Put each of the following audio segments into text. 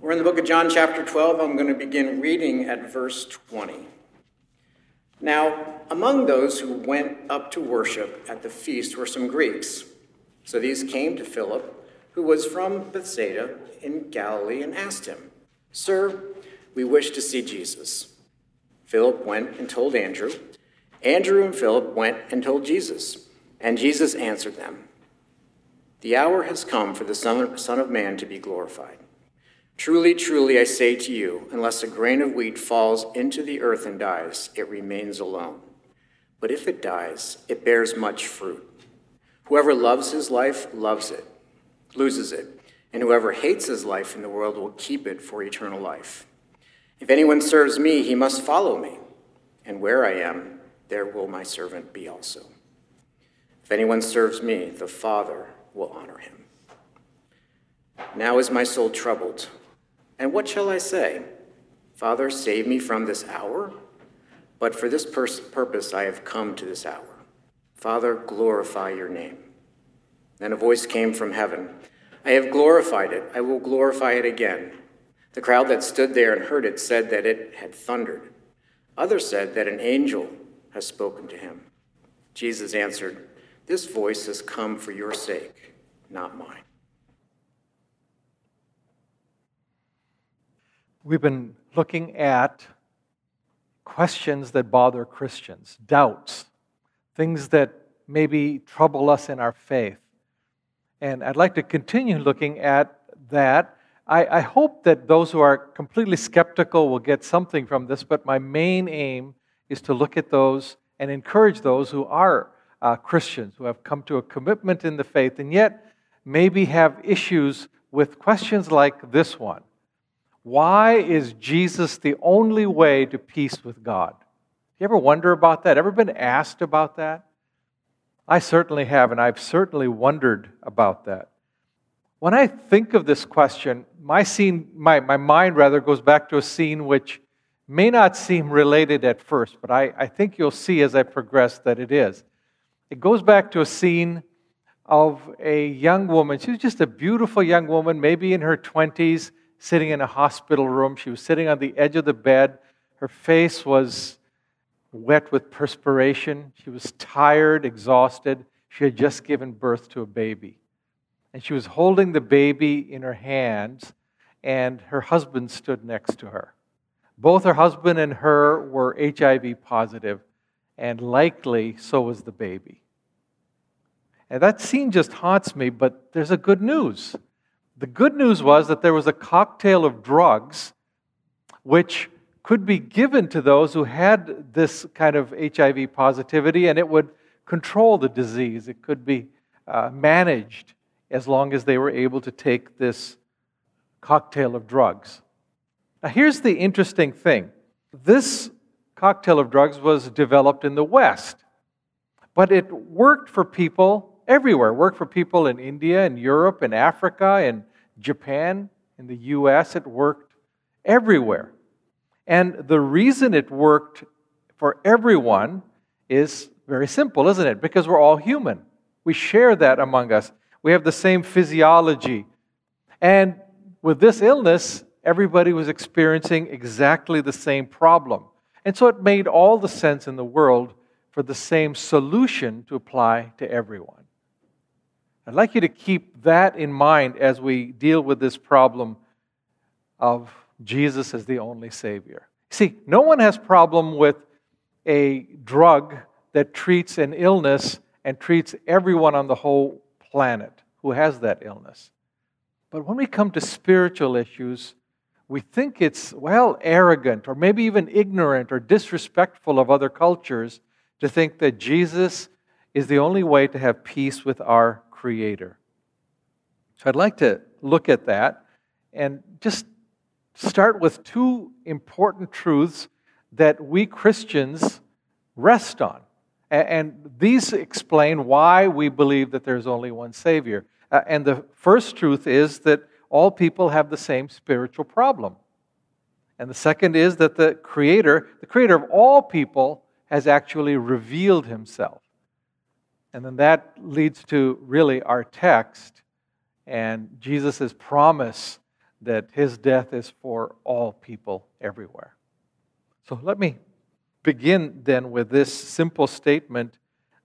We're in the book of John, chapter 12. I'm going to begin reading at verse 20. Now, among those who went up to worship at the feast were some Greeks. So these came to Philip, who was from Bethsaida in Galilee, and asked him, Sir, we wish to see Jesus. Philip went and told Andrew. Andrew and Philip went and told Jesus. And Jesus answered them, The hour has come for the Son of Man to be glorified. Truly, truly, I say to you, unless a grain of wheat falls into the earth and dies, it remains alone. But if it dies, it bears much fruit. Whoever loves his life loves it, loses it, and whoever hates his life in the world will keep it for eternal life. If anyone serves me, he must follow me, and where I am, there will my servant be also. If anyone serves me, the Father will honor him. Now is my soul troubled. And what shall I say? Father, save me from this hour? But for this pers- purpose I have come to this hour. Father, glorify your name. Then a voice came from heaven I have glorified it, I will glorify it again. The crowd that stood there and heard it said that it had thundered. Others said that an angel has spoken to him. Jesus answered, This voice has come for your sake, not mine. We've been looking at questions that bother Christians, doubts, things that maybe trouble us in our faith. And I'd like to continue looking at that. I, I, hope that those who are completely skeptical will get something from this, but my main aim is to look at those and encourage those who are uh, Christians, who have come to a commitment in the faith, and yet maybe have issues with questions like this one why is Jesus the only way to peace with God? You ever wonder about that? Ever been asked about that? I certainly have, and I've certainly wondered about that. When I think of this question, my scene, my, my mind rather goes back to a scene which may not seem related at first, but I, I think you'll see as I progress that it is. It goes back to a scene of a young woman. She was just a beautiful young woman, maybe in her 20s sitting in a hospital room. She was sitting on the edge of the bed. Her face was wet with perspiration. She was tired, exhausted. She had just given birth to a baby. And she was holding the baby in her hands, and her husband stood next to her. Both her husband and her were HIV positive, and likely so was the baby. And that scene just haunts me, but there's a good news. The good news was that there was a cocktail of drugs which could be given to those who had this kind of HIV positivity, and it would control the disease. It could be uh, managed as long as they were able to take this cocktail of drugs. Now, here's the interesting thing this cocktail of drugs was developed in the West, but it worked for people everywhere. It worked for people in India and Europe and Africa and Japan, in the US, it worked everywhere. And the reason it worked for everyone is very simple, isn't it? Because we're all human. We share that among us. We have the same physiology. And with this illness, everybody was experiencing exactly the same problem. And so it made all the sense in the world for the same solution to apply to everyone. I'd like you to keep that in mind as we deal with this problem of Jesus as the only Savior. See, no one has problem with a drug that treats an illness and treats everyone on the whole planet who has that illness. But when we come to spiritual issues, we think it's, well, arrogant or maybe even ignorant or disrespectful of other cultures to think that Jesus is the only way to have peace with our Creator. So I'd like to look at that and just start with two important truths that we Christians rest on. And these explain why we believe that there's only one Savior. Uh, and the first truth is that all people have the same spiritual problem. And the second is that the Creator, the Creator of all people, has actually revealed Himself. And then that leads to really our text and Jesus' promise that his death is for all people everywhere. So let me begin then with this simple statement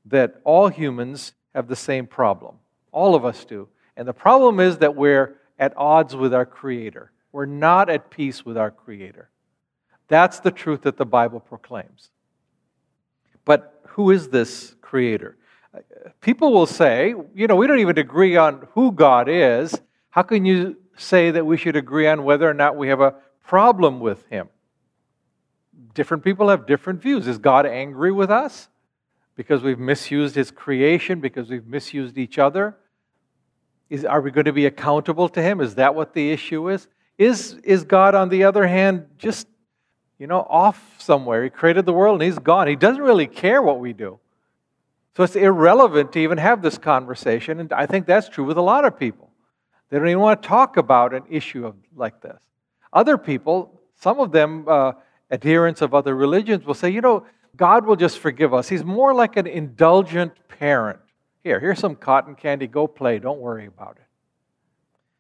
that all humans have the same problem. All of us do. And the problem is that we're at odds with our Creator. We're not at peace with our Creator. That's the truth that the Bible proclaims. But who is this Creator? People will say, you know, we don't even agree on who God is. How can you say that we should agree on whether or not we have a problem with Him? Different people have different views. Is God angry with us because we've misused His creation, because we've misused each other? Is, are we going to be accountable to Him? Is that what the issue is? Is, is God, on the other hand, just, you know, off somewhere? He created the world and He's gone. He doesn't really care what we do. So it's irrelevant to even have this conversation. And I think that's true with a lot of people. They don't even want to talk about an issue of, like this. Other people, some of them, uh, adherents of other religions, will say, you know, God will just forgive us. He's more like an indulgent parent. Here, here's some cotton candy, go play, don't worry about it.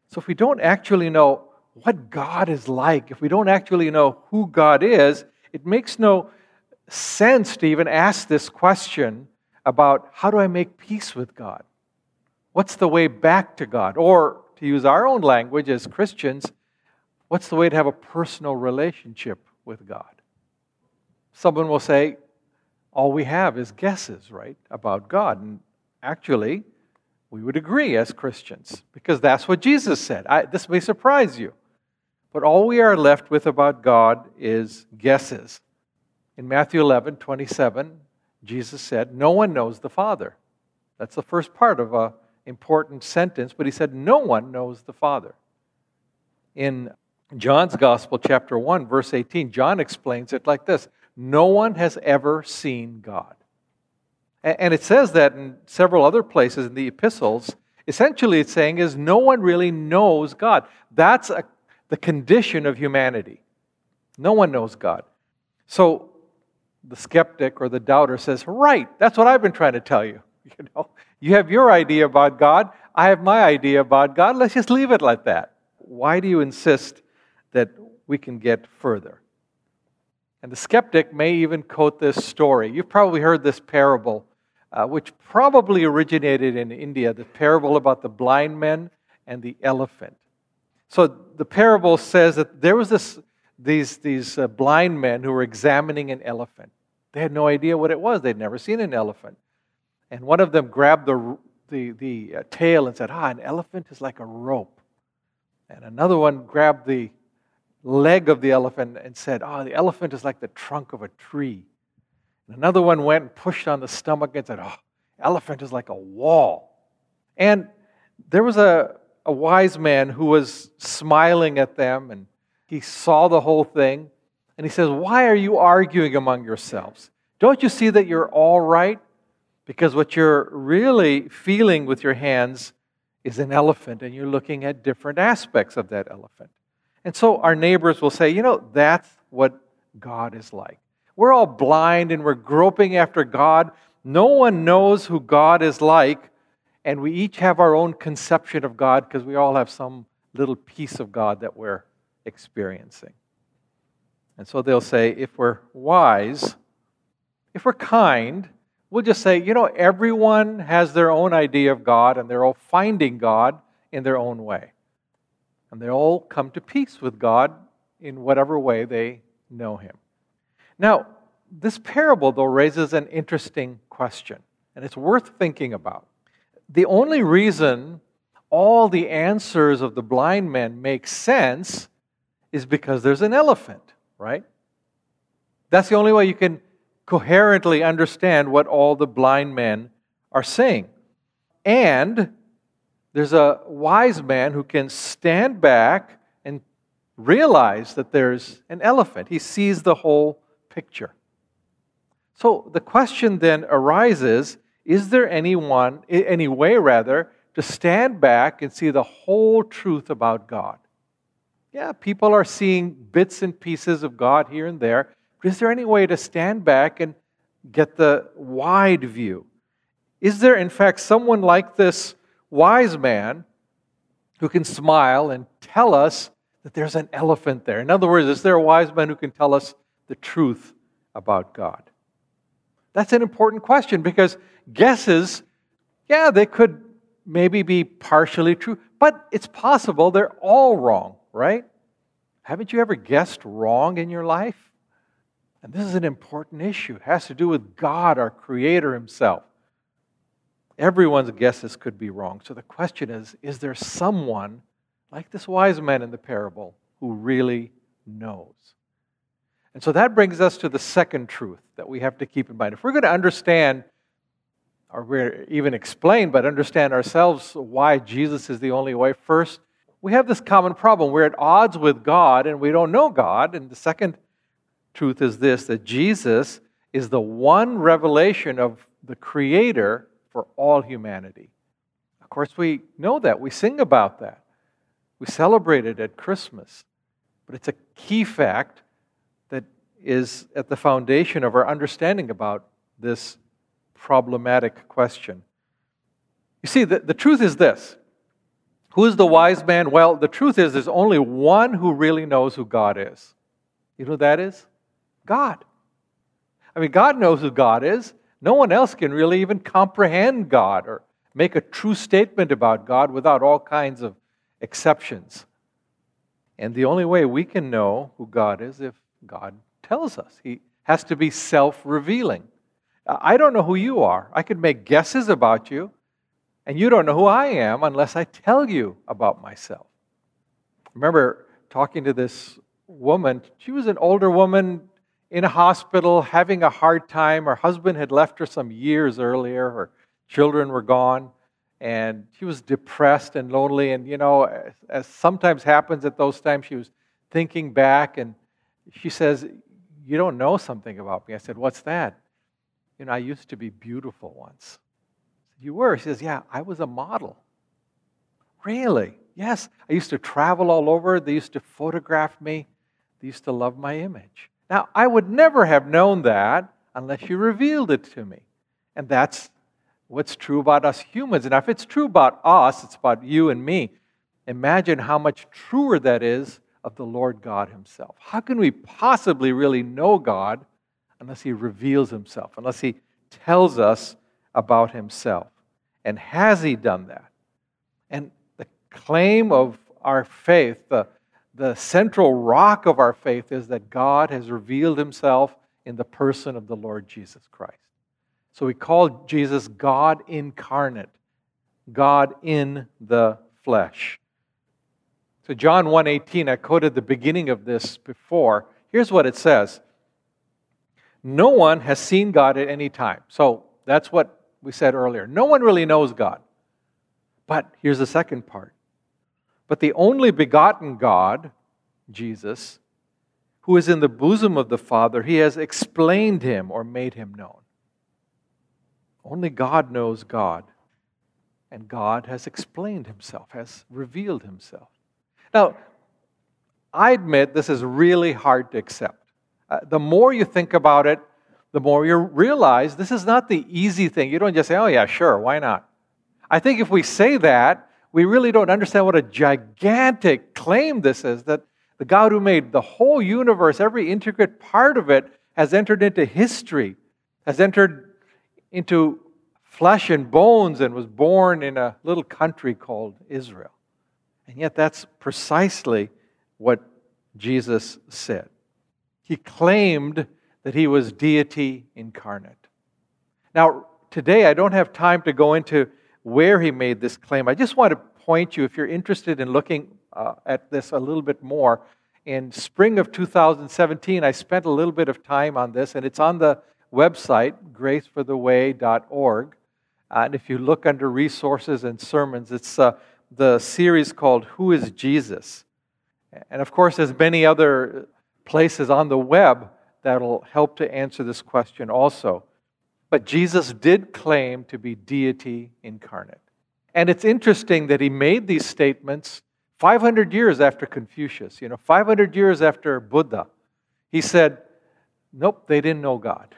So if we don't actually know what God is like, if we don't actually know who God is, it makes no sense to even ask this question about how do I make peace with God? What's the way back to God? Or, to use our own language as Christians, what's the way to have a personal relationship with God? Someone will say, all we have is guesses, right, about God. And actually, we would agree as Christians because that's what Jesus said. I, this may surprise you. But all we are left with about God is guesses. In Matthew 11, 27, Jesus said, No one knows the Father. That's the first part of an important sentence, but he said, No one knows the Father. In John's Gospel, chapter 1, verse 18, John explains it like this No one has ever seen God. And it says that in several other places in the epistles. Essentially, it's saying is no one really knows God. That's a, the condition of humanity. No one knows God. So the skeptic or the doubter says, Right, that's what I've been trying to tell you. You know, you have your idea about God, I have my idea about God. Let's just leave it like that. Why do you insist that we can get further? And the skeptic may even quote this story. You've probably heard this parable, uh, which probably originated in India the parable about the blind men and the elephant. So the parable says that there was this, these, these uh, blind men who were examining an elephant. They had no idea what it was. They'd never seen an elephant. And one of them grabbed the, the, the uh, tail and said, Ah, an elephant is like a rope. And another one grabbed the leg of the elephant and said, Ah, the elephant is like the trunk of a tree. And another one went and pushed on the stomach and said, Oh, elephant is like a wall. And there was a, a wise man who was smiling at them and he saw the whole thing and he says, Why are you arguing among yourselves? Don't you see that you're all right? Because what you're really feeling with your hands is an elephant, and you're looking at different aspects of that elephant. And so our neighbors will say, You know, that's what God is like. We're all blind and we're groping after God. No one knows who God is like, and we each have our own conception of God because we all have some little piece of God that we're experiencing. And so they'll say, if we're wise, if we're kind, we'll just say, you know, everyone has their own idea of God and they're all finding God in their own way. And they all come to peace with God in whatever way they know Him. Now, this parable, though, raises an interesting question, and it's worth thinking about. The only reason all the answers of the blind men make sense is because there's an elephant right? That's the only way you can coherently understand what all the blind men are saying. And there's a wise man who can stand back and realize that there's an elephant. He sees the whole picture. So the question then arises is there anyone, any way rather, to stand back and see the whole truth about God? Yeah, people are seeing bits and pieces of God here and there, but is there any way to stand back and get the wide view? Is there, in fact, someone like this wise man who can smile and tell us that there's an elephant there? In other words, is there a wise man who can tell us the truth about God? That's an important question because guesses, yeah, they could maybe be partially true, but it's possible they're all wrong, right? Haven't you ever guessed wrong in your life? And this is an important issue. It has to do with God, our Creator Himself. Everyone's guesses could be wrong. So the question is is there someone, like this wise man in the parable, who really knows? And so that brings us to the second truth that we have to keep in mind. If we're going to understand, or we're even explain, but understand ourselves why Jesus is the only way, first, we have this common problem. We're at odds with God and we don't know God. And the second truth is this that Jesus is the one revelation of the Creator for all humanity. Of course, we know that. We sing about that. We celebrate it at Christmas. But it's a key fact that is at the foundation of our understanding about this problematic question. You see, the, the truth is this. Who is the wise man? Well, the truth is there's only one who really knows who God is. You know who that is? God. I mean, God knows who God is. No one else can really even comprehend God or make a true statement about God without all kinds of exceptions. And the only way we can know who God is if God tells us. He has to be self revealing. I don't know who you are. I could make guesses about you, and you don't know who I am unless I tell you about myself. I remember talking to this woman. She was an older woman, in a hospital having a hard time. Her husband had left her some years earlier. Her children were gone. And she was depressed and lonely. And, you know, as, as sometimes happens at those times, she was thinking back and she says, You don't know something about me. I said, What's that? You know, I used to be beautiful once. You were? She says, Yeah, I was a model. Really? Yes. I used to travel all over. They used to photograph me, they used to love my image. Now, I would never have known that unless you revealed it to me. And that's what's true about us humans. And if it's true about us, it's about you and me. Imagine how much truer that is of the Lord God Himself. How can we possibly really know God unless He reveals Himself, unless He tells us about Himself? And has He done that? And the claim of our faith, the the central rock of our faith is that God has revealed himself in the person of the Lord Jesus Christ. So we call Jesus God incarnate, God in the flesh. So John 1:18 I quoted the beginning of this before. Here's what it says. No one has seen God at any time. So that's what we said earlier. No one really knows God. But here's the second part. But the only begotten God, Jesus, who is in the bosom of the Father, he has explained him or made him known. Only God knows God, and God has explained himself, has revealed himself. Now, I admit this is really hard to accept. Uh, the more you think about it, the more you realize this is not the easy thing. You don't just say, oh, yeah, sure, why not? I think if we say that, we really don't understand what a gigantic claim this is that the God who made the whole universe, every intricate part of it, has entered into history, has entered into flesh and bones, and was born in a little country called Israel. And yet, that's precisely what Jesus said. He claimed that he was deity incarnate. Now, today I don't have time to go into where he made this claim. I just want to point you, if you're interested in looking uh, at this a little bit more, in spring of 2017, I spent a little bit of time on this, and it's on the website, gracefortheway.org. And if you look under resources and sermons, it's uh, the series called Who is Jesus? And of course, there's many other places on the web that'll help to answer this question also. But Jesus did claim to be deity incarnate. And it's interesting that he made these statements 500 years after Confucius, you know, 500 years after Buddha. He said, Nope, they didn't know God.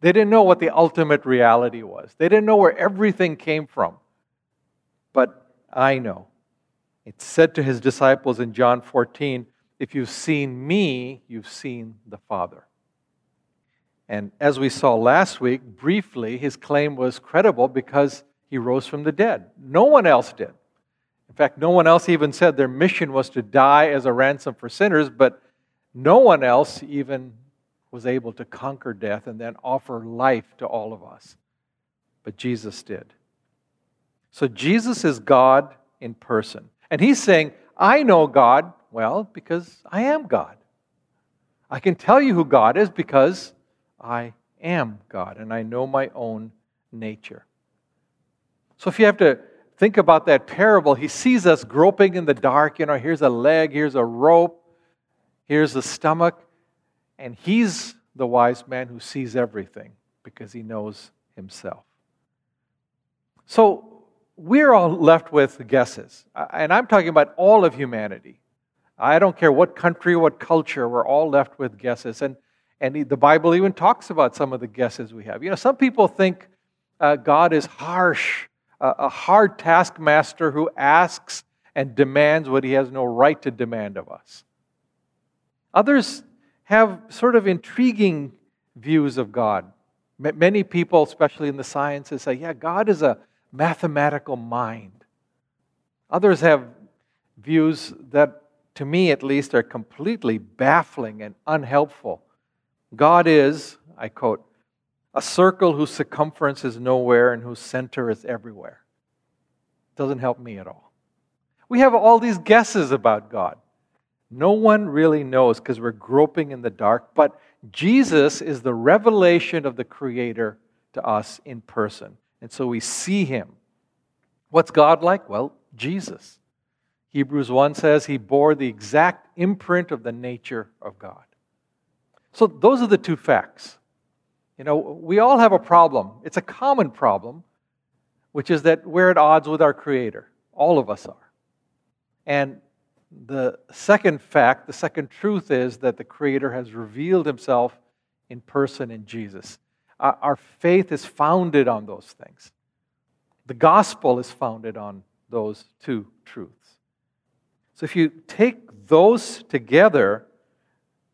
They didn't know what the ultimate reality was. They didn't know where everything came from. But I know. It said to his disciples in John 14, If you've seen me, you've seen the Father. And as we saw last week, briefly, his claim was credible because he rose from the dead. No one else did. In fact, no one else even said their mission was to die as a ransom for sinners, but no one else even was able to conquer death and then offer life to all of us. But Jesus did. So Jesus is God in person. And he's saying, I know God, well, because I am God. I can tell you who God is because I am God and I know my own nature. So if you have to think about that parable, he sees us groping in the dark. You know, here's a leg, here's a rope, here's the stomach. And he's the wise man who sees everything because he knows himself. So we're all left with guesses. Uh, and I'm talking about all of humanity. I don't care what country, what culture, we're all left with guesses. And, and the Bible even talks about some of the guesses we have. You know, some people think uh, God is harsh, uh, a hard taskmaster who asks and demands what he has no right to demand of us. Others have sort of intriguing views of God. Many people, especially in the sciences, say, yeah, God is a mathematical mind. Others have views that, to me at least, are completely baffling and unhelpful. God is, I quote, a circle whose circumference is nowhere and whose center is everywhere. Doesn't help me at all. We have all these guesses about God. No one really knows because we're groping in the dark, but Jesus is the revelation of the Creator to us in person. And so we see him. What's God like? Well, Jesus. Hebrews 1 says he bore the exact imprint of the nature of God. So those are the two facts. You know, we all have a problem. It's a common problem, which is that we're at odds with our Creator. All of us are. And the second fact, the second truth is that the Creator has revealed himself in person in Jesus. Our faith is founded on those things. The gospel is founded on those two truths. So if you take those together,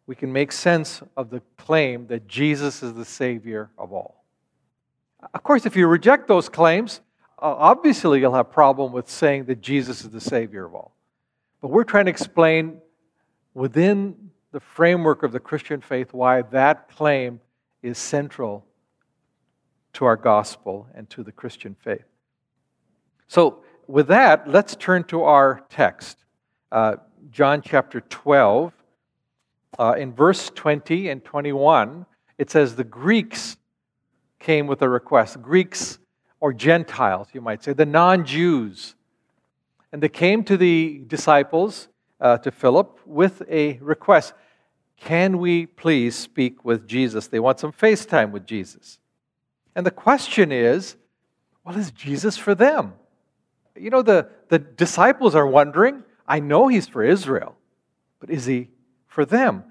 we can make sense of the claim that Jesus is the Savior of all. Of course, if you reject those claims, obviously you'll have a problem with saying that Jesus is the Savior of all. But we're trying to explain within the framework of the Christian faith why that claim is central to our gospel and to the Christian faith. So, with that, let's turn to our text, uh, John chapter 12. Uh, in verse 20 and 21, it says, The Greeks came with a request. Greeks or Gentiles, you might say, the non Jews. And they came to the disciples, uh, to Philip, with a request Can we please speak with Jesus? They want some FaceTime with Jesus. And the question is well, is Jesus for them? You know, the, the disciples are wondering, I know he's for Israel, but is he for them?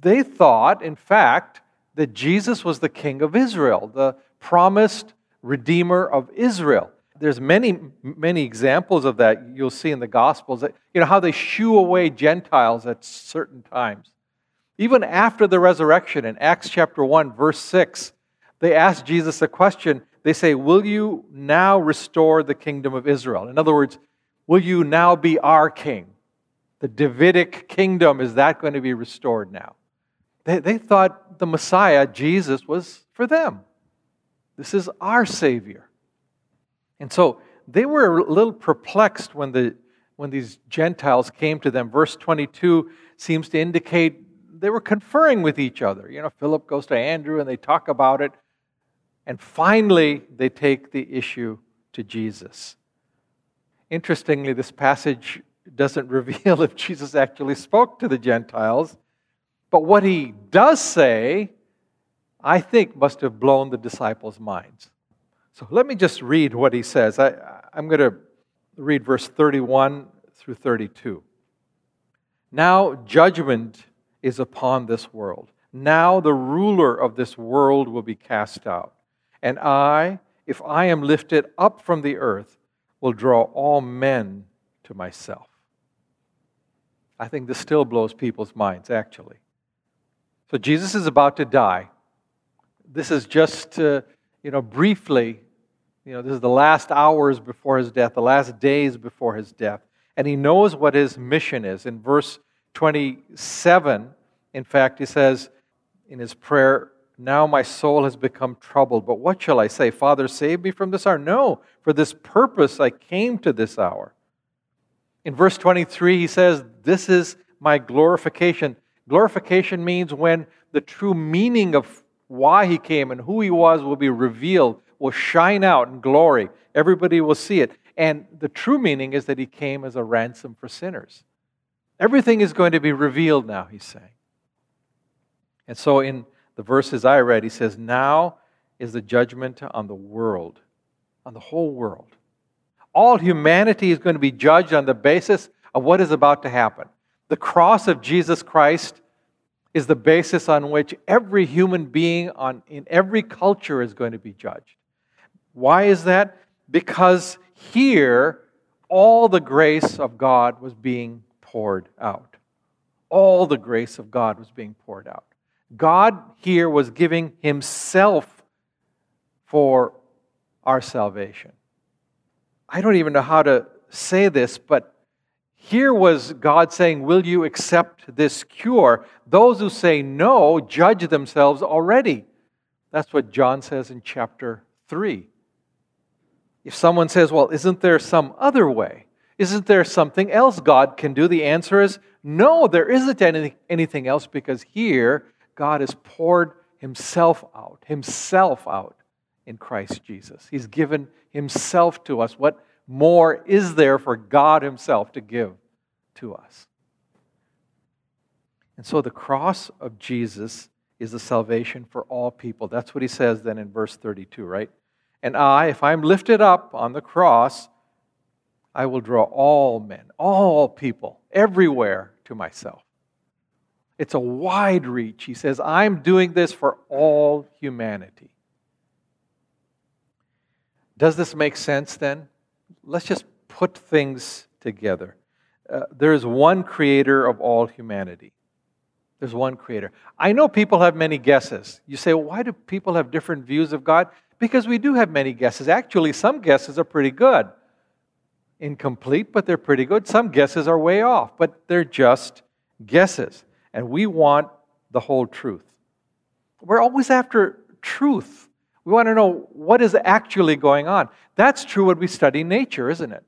They thought, in fact, that Jesus was the king of Israel, the promised redeemer of Israel. There's many, many examples of that you'll see in the Gospels. That, you know, how they shoo away Gentiles at certain times. Even after the resurrection in Acts chapter 1, verse 6, they ask Jesus a question. They say, Will you now restore the kingdom of Israel? In other words, will you now be our king? The Davidic kingdom, is that going to be restored now? They, they thought the Messiah, Jesus, was for them. This is our Savior. And so they were a little perplexed when, the, when these Gentiles came to them. Verse 22 seems to indicate they were conferring with each other. You know, Philip goes to Andrew and they talk about it. And finally, they take the issue to Jesus. Interestingly, this passage doesn't reveal if Jesus actually spoke to the Gentiles, but what he does say, I think, must have blown the disciples' minds. So let me just read what he says. I, am going to read verse 31 through 32. Now judgment is upon this world. Now the ruler of this world will be cast out. And I, if I am lifted up from the earth, will draw all men to myself. I think this still blows people's minds, actually. So Jesus is about to die. This is just, uh, you know, briefly, you know, this is the last hours before his death, the last days before his death. And he knows what his mission is. In verse 27, in fact, he says in his prayer, Now my soul has become troubled, but what shall I say? Father, save me from this hour? No, for this purpose I came to this hour. In verse 23, he says, This is my glorification. Glorification means when the true meaning of why he came and who he was will be revealed, will shine out in glory. Everybody will see it. And the true meaning is that he came as a ransom for sinners. Everything is going to be revealed now, he's saying. And so in the verses I read, he says, Now is the judgment on the world, on the whole world. All humanity is going to be judged on the basis of what is about to happen. The cross of Jesus Christ is the basis on which every human being on, in every culture is going to be judged. Why is that? Because here, all the grace of God was being poured out. All the grace of God was being poured out. God here was giving Himself for our salvation. I don't even know how to say this, but here was God saying, Will you accept this cure? Those who say no judge themselves already. That's what John says in chapter 3. If someone says, Well, isn't there some other way? Isn't there something else God can do? The answer is no, there isn't any, anything else because here God has poured Himself out, Himself out in Christ Jesus. He's given Himself to us. What more is there for God Himself to give to us? And so the cross of Jesus is the salvation for all people. That's what He says then in verse 32, right? And I, if I'm lifted up on the cross, I will draw all men, all people, everywhere to myself. It's a wide reach. He says, I'm doing this for all humanity. Does this make sense then? Let's just put things together. Uh, there's one creator of all humanity. There's one creator. I know people have many guesses. You say, well, why do people have different views of God? Because we do have many guesses. Actually, some guesses are pretty good. Incomplete, but they're pretty good. Some guesses are way off, but they're just guesses. And we want the whole truth. We're always after truth. We want to know what is actually going on. That's true when we study nature, isn't it?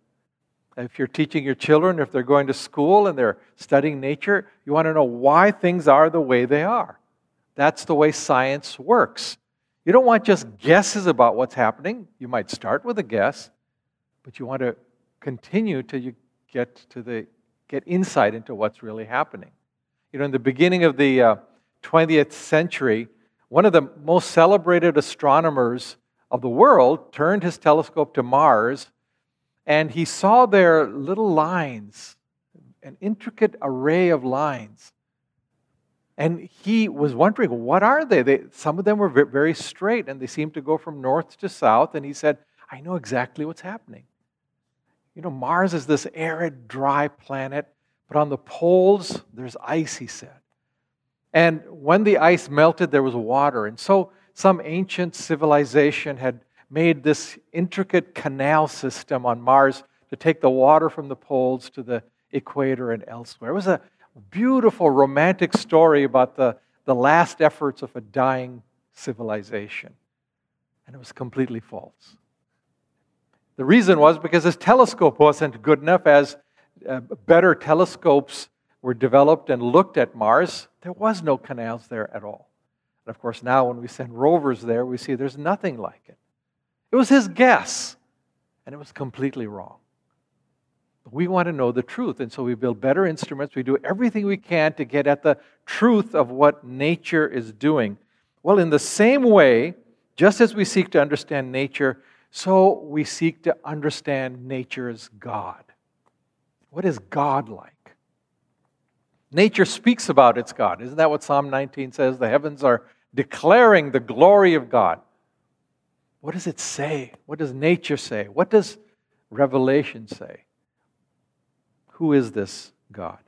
If you're teaching your children, if they're going to school and they're studying nature, you want to know why things are the way they are. That's the way science works. You don't want just guesses about what's happening. You might start with a guess, but you want to continue till you get to the get insight into what's really happening. You know, in the beginning of the uh, 20th century, one of the most celebrated astronomers of the world turned his telescope to Mars and he saw there little lines, an intricate array of lines. And he was wondering, what are they? they? Some of them were very straight and they seemed to go from north to south. And he said, I know exactly what's happening. You know, Mars is this arid, dry planet, but on the poles, there's ice, he said. And when the ice melted, there was water. And so some ancient civilization had made this intricate canal system on Mars to take the water from the poles to the equator and elsewhere. It was a beautiful, romantic story about the, the last efforts of a dying civilization. And it was completely false. The reason was because his telescope wasn't good enough as uh, better telescopes were developed and looked at Mars. There was no canals there at all. And of course, now when we send rovers there, we see there's nothing like it. It was his guess, and it was completely wrong. We want to know the truth, and so we build better instruments. We do everything we can to get at the truth of what nature is doing. Well, in the same way, just as we seek to understand nature, so we seek to understand nature's God. What is God like? Nature speaks about its God. Isn't that what Psalm 19 says? The heavens are declaring the glory of God. What does it say? What does nature say? What does Revelation say? Who is this God?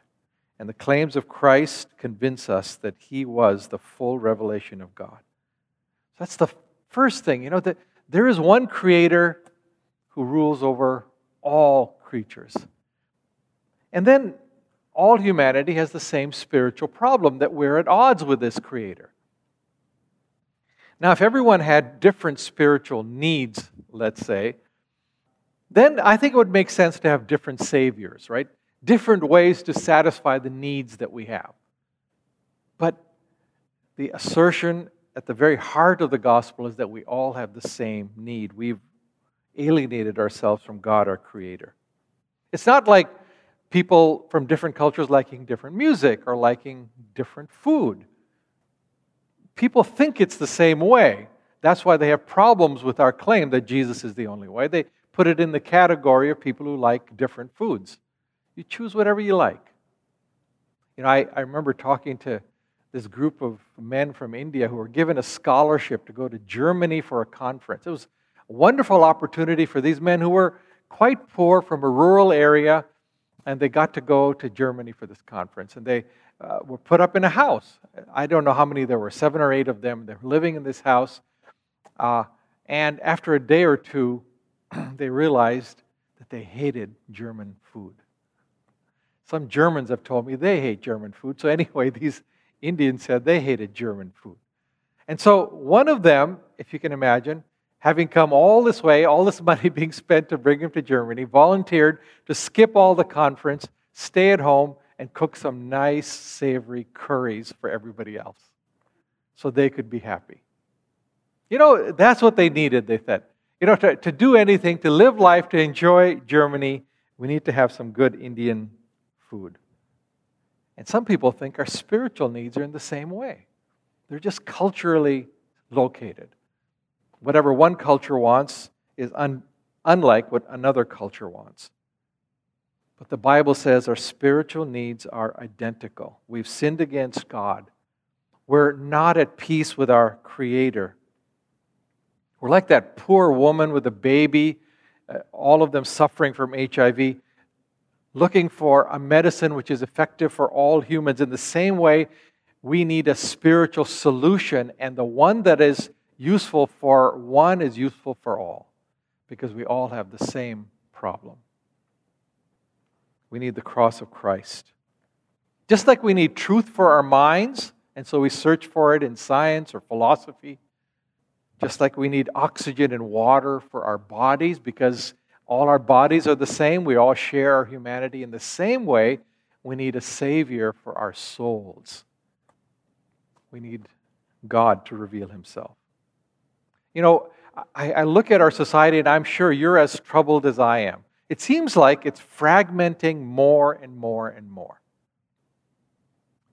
And the claims of Christ convince us that he was the full revelation of God. That's the first thing. You know, that there is one creator who rules over all creatures. And then all humanity has the same spiritual problem that we're at odds with this creator. Now, if everyone had different spiritual needs, let's say, then I think it would make sense to have different saviors, right? Different ways to satisfy the needs that we have. But the assertion at the very heart of the gospel is that we all have the same need. We've alienated ourselves from God, our Creator. It's not like people from different cultures liking different music or liking different food. People think it's the same way. That's why they have problems with our claim that Jesus is the only way. They put it in the category of people who like different foods. You choose whatever you like. You know, I, I remember talking to this group of men from India who were given a scholarship to go to Germany for a conference. It was a wonderful opportunity for these men who were quite poor from a rural area, and they got to go to Germany for this conference. And they uh, were put up in a house. I don't know how many there were, seven or eight of them. They were living in this house. Uh, and after a day or two, they realized that they hated German food. Some Germans have told me they hate German food. So, anyway, these Indians said they hated German food. And so, one of them, if you can imagine, having come all this way, all this money being spent to bring him to Germany, volunteered to skip all the conference, stay at home, and cook some nice, savory curries for everybody else so they could be happy. You know, that's what they needed, they said. You know, to, to do anything, to live life, to enjoy Germany, we need to have some good Indian food. And some people think our spiritual needs are in the same way. They're just culturally located. Whatever one culture wants is un- unlike what another culture wants. But the Bible says our spiritual needs are identical. We've sinned against God. We're not at peace with our Creator. We're like that poor woman with a baby, uh, all of them suffering from HIV, looking for a medicine which is effective for all humans. In the same way, we need a spiritual solution, and the one that is useful for one is useful for all because we all have the same problem. We need the cross of Christ. Just like we need truth for our minds, and so we search for it in science or philosophy, just like we need oxygen and water for our bodies because all our bodies are the same, we all share our humanity in the same way, we need a Savior for our souls. We need God to reveal Himself. You know, I, I, look at our society and I'm sure you're as troubled as I am. It seems like it's fragmenting more and more and more.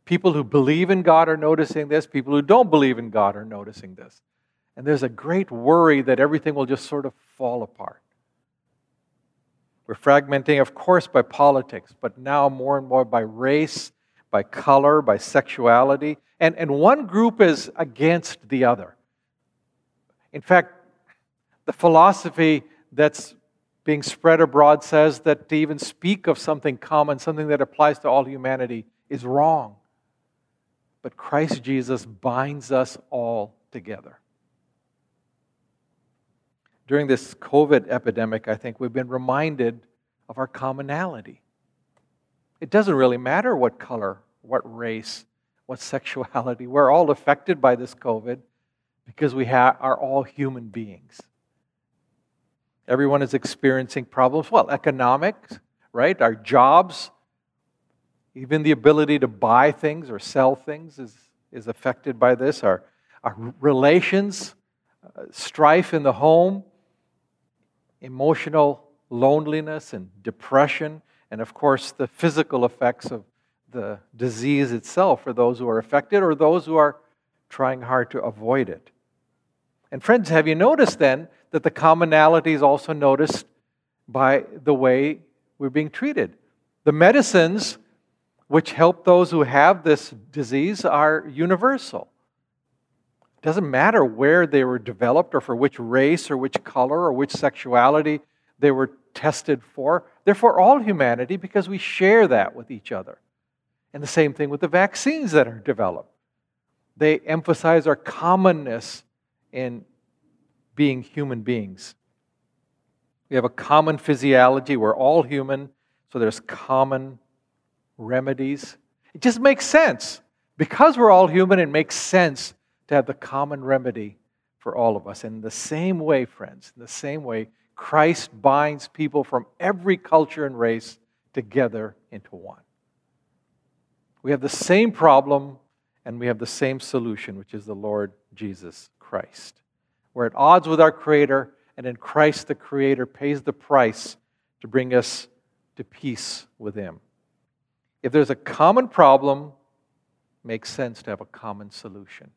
People who believe in God are noticing this, people who don't believe in God are noticing this. And there's a great worry that everything will just sort of fall apart. We're fragmenting, of course, by politics, but now more and more by race, by color, by sexuality. And, and one group is against the other. In fact, the philosophy that's being spread abroad says that to even speak of something common, something that applies to all humanity, is wrong. But Christ Jesus binds us all together during this COVID epidemic, I think we've been reminded of our commonality. It doesn't really matter what color, what race, what sexuality. We're all affected by this COVID because we ha- are all human beings. Everyone is experiencing problems. Well, economics, right? Our jobs, even the ability to buy things or sell things is, is affected by this. Our, our relations, uh, strife in the home, emotional loneliness and depression, and of course, the physical effects of the disease itself for those who are affected or those who are trying hard to avoid it. And, friends, have you noticed then that the commonality is also noticed by the way we're being treated? The medicines which help those who have this disease are universal. It doesn't matter where they were developed or for which race or which color or which sexuality they were tested for. They're for all humanity because we share that with each other. And the same thing with the vaccines that are developed. They emphasize our commonness in being human beings. We have a common physiology. We're all human, so there's common remedies. It just makes sense. Because we're all human, it makes sense to have the common remedy for all of us. In the same way, friends, in the same way, Christ binds people from every culture and race together into one. We have the same problem and we have the same solution, which is the Lord Jesus Christ. We're at odds with our Creator, and in Christ, the Creator pays the price to bring us to peace with Him. If there's a common problem, it makes sense to have a common solution.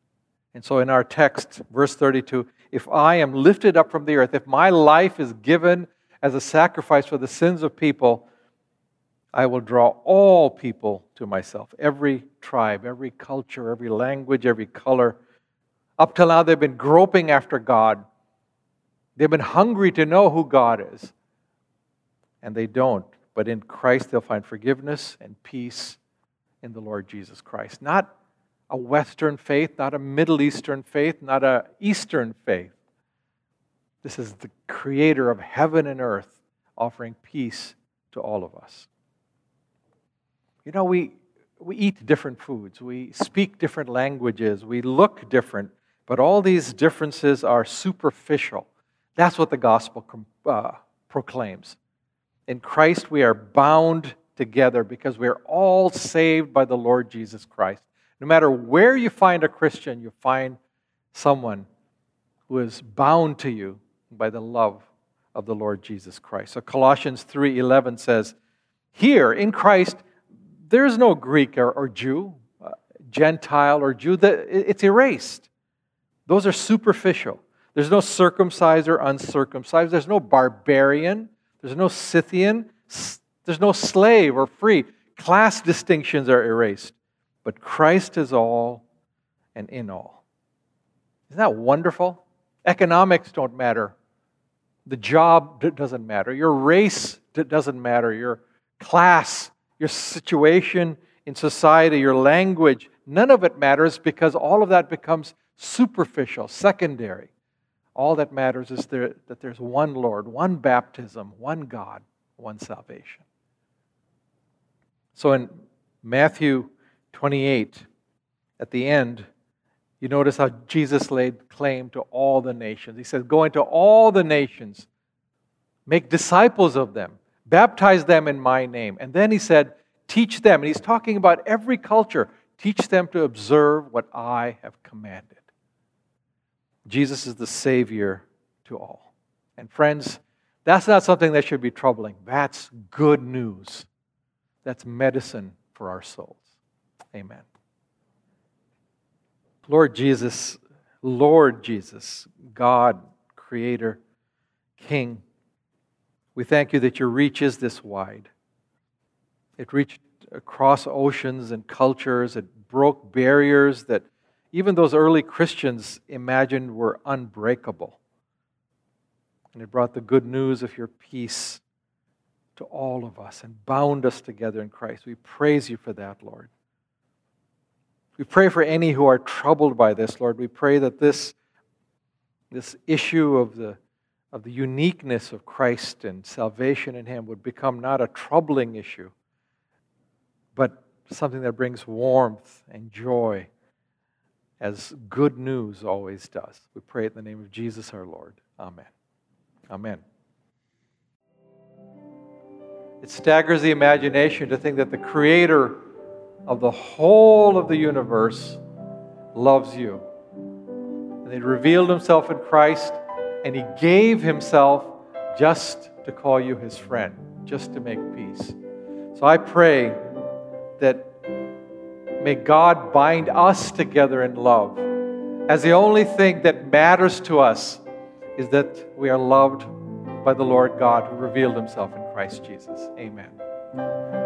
And so in our text, verse 32, if I am lifted up from the earth, if my life is given as a sacrifice for the sins of people, I will draw all people to myself, every tribe, every culture, every language, every color. Up till now, they've been groping after God. They've been hungry to know who God is. And they don't. But in Christ, they'll find forgiveness and peace in the Lord Jesus Christ. Not a Western faith, not a Middle Eastern faith, not a Eastern faith. This is the creator of heaven and earth offering peace to all of us. You know, we, we eat different foods, we speak different languages, we look different, but all these differences are superficial. That's what the gospel uh, proclaims. In Christ, we are bound together because we are all saved by the Lord Jesus Christ. No matter where you find a Christian, you find someone who is bound to you by the love of the Lord Jesus Christ. So Colossians 3:11 says, "Here in Christ there is no Greek or, or Jew, uh, Gentile or Jew. That It's erased. Those are superficial. There's no circumcised or uncircumcised. There's no barbarian. There's no Scythian. There's no slave or free. Class distinctions are erased. But Christ is all and in all. Isn't that wonderful? Economics don't matter. The job doesn't matter. Your race doesn't matter. Your class your situation in society, your language, none of it matters because all of that becomes superficial, secondary. All that matters is there, that there's one Lord, one baptism, one God, one salvation. So in Matthew 28, at the end, you notice how Jesus laid claim to all the nations. He says, Go into all the nations, make disciples of them, Baptize them in my name. And then he said, Teach them. And he's talking about every culture. Teach them to observe what I have commanded. Jesus is the Savior to all. And friends, that's not something that should be troubling. That's good news. That's medicine for our souls. Amen. Lord Jesus, Lord Jesus, God, Creator, King, we thank you that your reach is this wide. It reached across oceans and cultures, it broke barriers that even those early Christians imagined were unbreakable. And it brought the good news of your peace to all of us and bound us together in Christ. We praise you for that, Lord. We pray for any who are troubled by this, Lord. We pray that this, this issue of the of the uniqueness of Christ and salvation in Him would become not a troubling issue, but something that brings warmth and joy, as good news always does. We pray it in the name of Jesus our Lord. Amen. Amen. It staggers the imagination to think that the Creator of the whole of the universe loves you. And He revealed Himself in Christ and he gave himself just to call you his friend, just to make peace. So I pray that may God bind us together in love, as the only thing that matters to us is that we are loved by the Lord God who revealed himself in Christ Jesus. Amen.